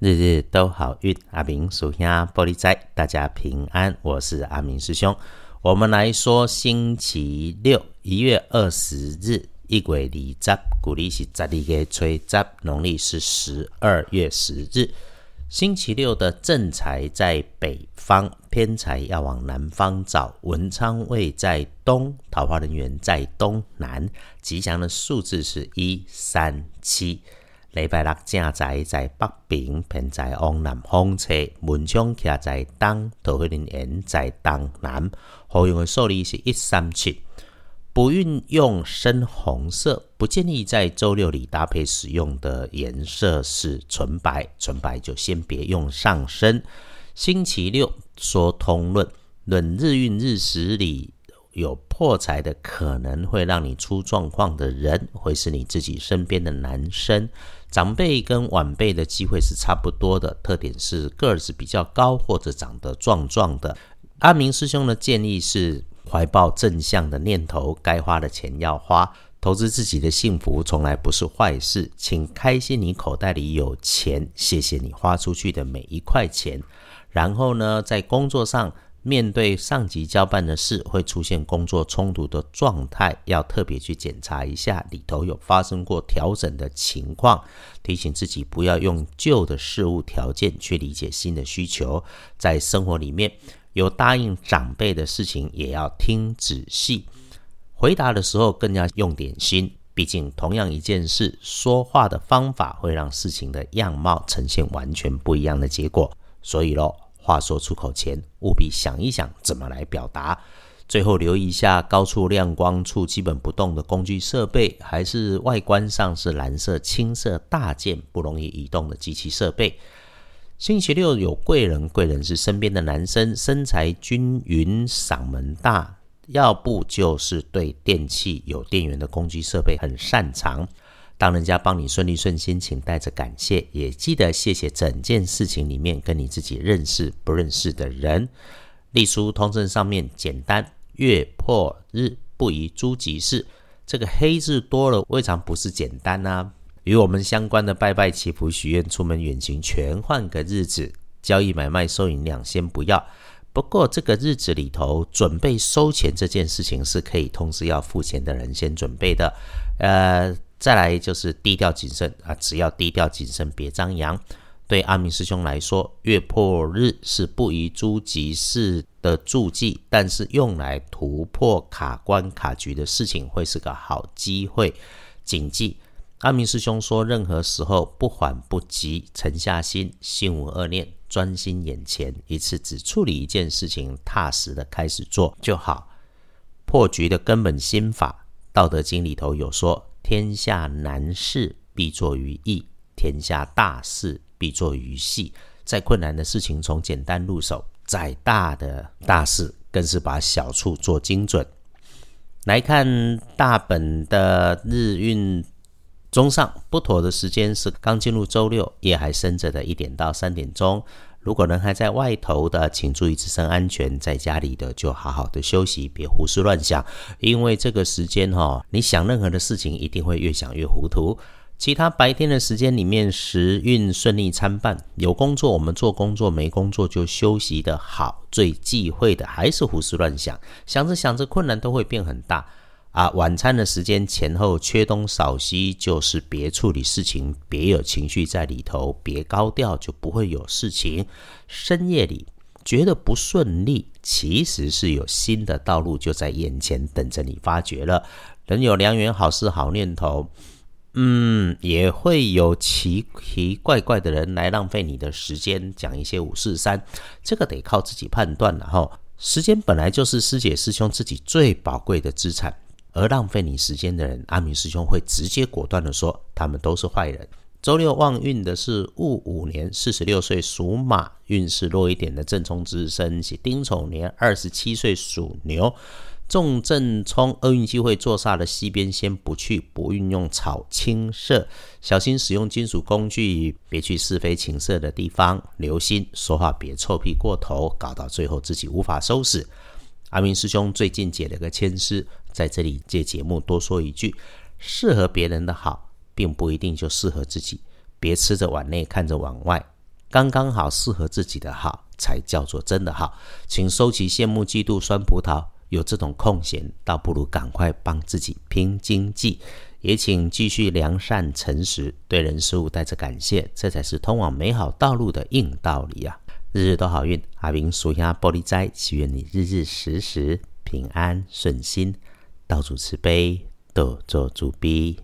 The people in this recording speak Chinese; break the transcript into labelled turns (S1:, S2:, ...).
S1: 日日都好运，阿明属下玻璃仔，大家平安，我是阿明师兄。我们来说星期六，一月二十日，一月二十，古历是十二月初十，农历是十二月十日。星期六的正财在北方，偏财要往南方找。文昌位在东，桃花人员在东南。吉祥的数字是一三七。礼拜六正在在北边，平在往南方车，门窗徛在东，桃花林园在东南。好用的数字是一三七。不运用深红色，不建议在周六里搭配使用的颜色是纯白，纯白就先别用上身。星期六说通论，论日运日时里。有破财的可能会让你出状况的人，会是你自己身边的男生。长辈跟晚辈的机会是差不多的，特点是个子比较高或者长得壮壮的。阿明师兄的建议是怀抱正向的念头，该花的钱要花，投资自己的幸福从来不是坏事。请开心，你口袋里有钱，谢谢你花出去的每一块钱。然后呢，在工作上。面对上级交办的事，会出现工作冲突的状态，要特别去检查一下里头有发生过调整的情况，提醒自己不要用旧的事物条件去理解新的需求。在生活里面有答应长辈的事情，也要听仔细，回答的时候更加用点心。毕竟同样一件事，说话的方法会让事情的样貌呈现完全不一样的结果。所以喽。话说出口前，务必想一想怎么来表达。最后留意一下高处亮光处基本不动的工具设备，还是外观上是蓝色、青色大件不容易移动的机器设备。星期六有贵人，贵人是身边的男生，身材均匀，嗓门大，要不就是对电器有电源的工具设备很擅长。当人家帮你顺利顺心，请带着感谢，也记得谢谢整件事情里面跟你自己认识不认识的人。隶书通证上面简单，月破日不宜诸吉事。这个黑字多了，未尝不是简单啊。与我们相关的拜拜祈福许愿、出门远行，全换个日子。交易买卖收银两先不要。不过这个日子里头，准备收钱这件事情是可以通知要付钱的人先准备的。呃。再来就是低调谨慎啊，只要低调谨慎，别张扬。对阿明师兄来说，月破日是不宜诸吉事的注记，但是用来突破卡关卡局的事情，会是个好机会。谨记，阿明师兄说，任何时候不缓不急，沉下心，心无恶念，专心眼前，一次只处理一件事情，踏实的开始做就好。破局的根本心法，《道德经》里头有说。天下难事必作于易，天下大事必作于细。再困难的事情从简单入手，再大的大事更是把小处做精准。来看大本的日运中上不妥的时间是刚进入周六，夜还深着的一点到三点钟。如果人还在外头的，请注意自身安全；在家里的就好好的休息，别胡思乱想。因为这个时间哈，你想任何的事情一定会越想越糊涂。其他白天的时间里面，时运顺利参半，有工作我们做工作，没工作就休息的好。最忌讳的还是胡思乱想，想着想着困难都会变很大。啊，晚餐的时间前后缺东少西，就是别处理事情，别有情绪在里头，别高调，就不会有事情。深夜里觉得不顺利，其实是有新的道路就在眼前等着你发掘了。人有良缘，好事好念头，嗯，也会有奇奇怪怪的人来浪费你的时间，讲一些五四三，这个得靠自己判断了哈。时间本来就是师姐师兄自己最宝贵的资产。而浪费你时间的人，阿明师兄会直接果断的说，他们都是坏人。周六旺运的是戊午年，四十六岁属马，运势弱一点的正冲之身是丁丑年，二十七岁属牛。重正冲厄运机会坐煞的西边先不去，不运用草青色，小心使用金属工具，别去是非情色的地方，留心说话别臭屁过头，搞到最后自己无法收拾。阿明师兄最近解了个签诗，在这里借节目多说一句：适合别人的好，并不一定就适合自己。别吃着碗内看着碗外，刚刚好适合自己的好，才叫做真的好。请收起羡慕、嫉妒、酸葡萄。有这种空闲，倒不如赶快帮自己拼经济。也请继续良善诚实，对人事物带着感谢，这才是通往美好道路的硬道理啊！日日都好运，阿明属下玻璃斋，祈愿你日日时时平安顺心，道主慈悲，多做主逼。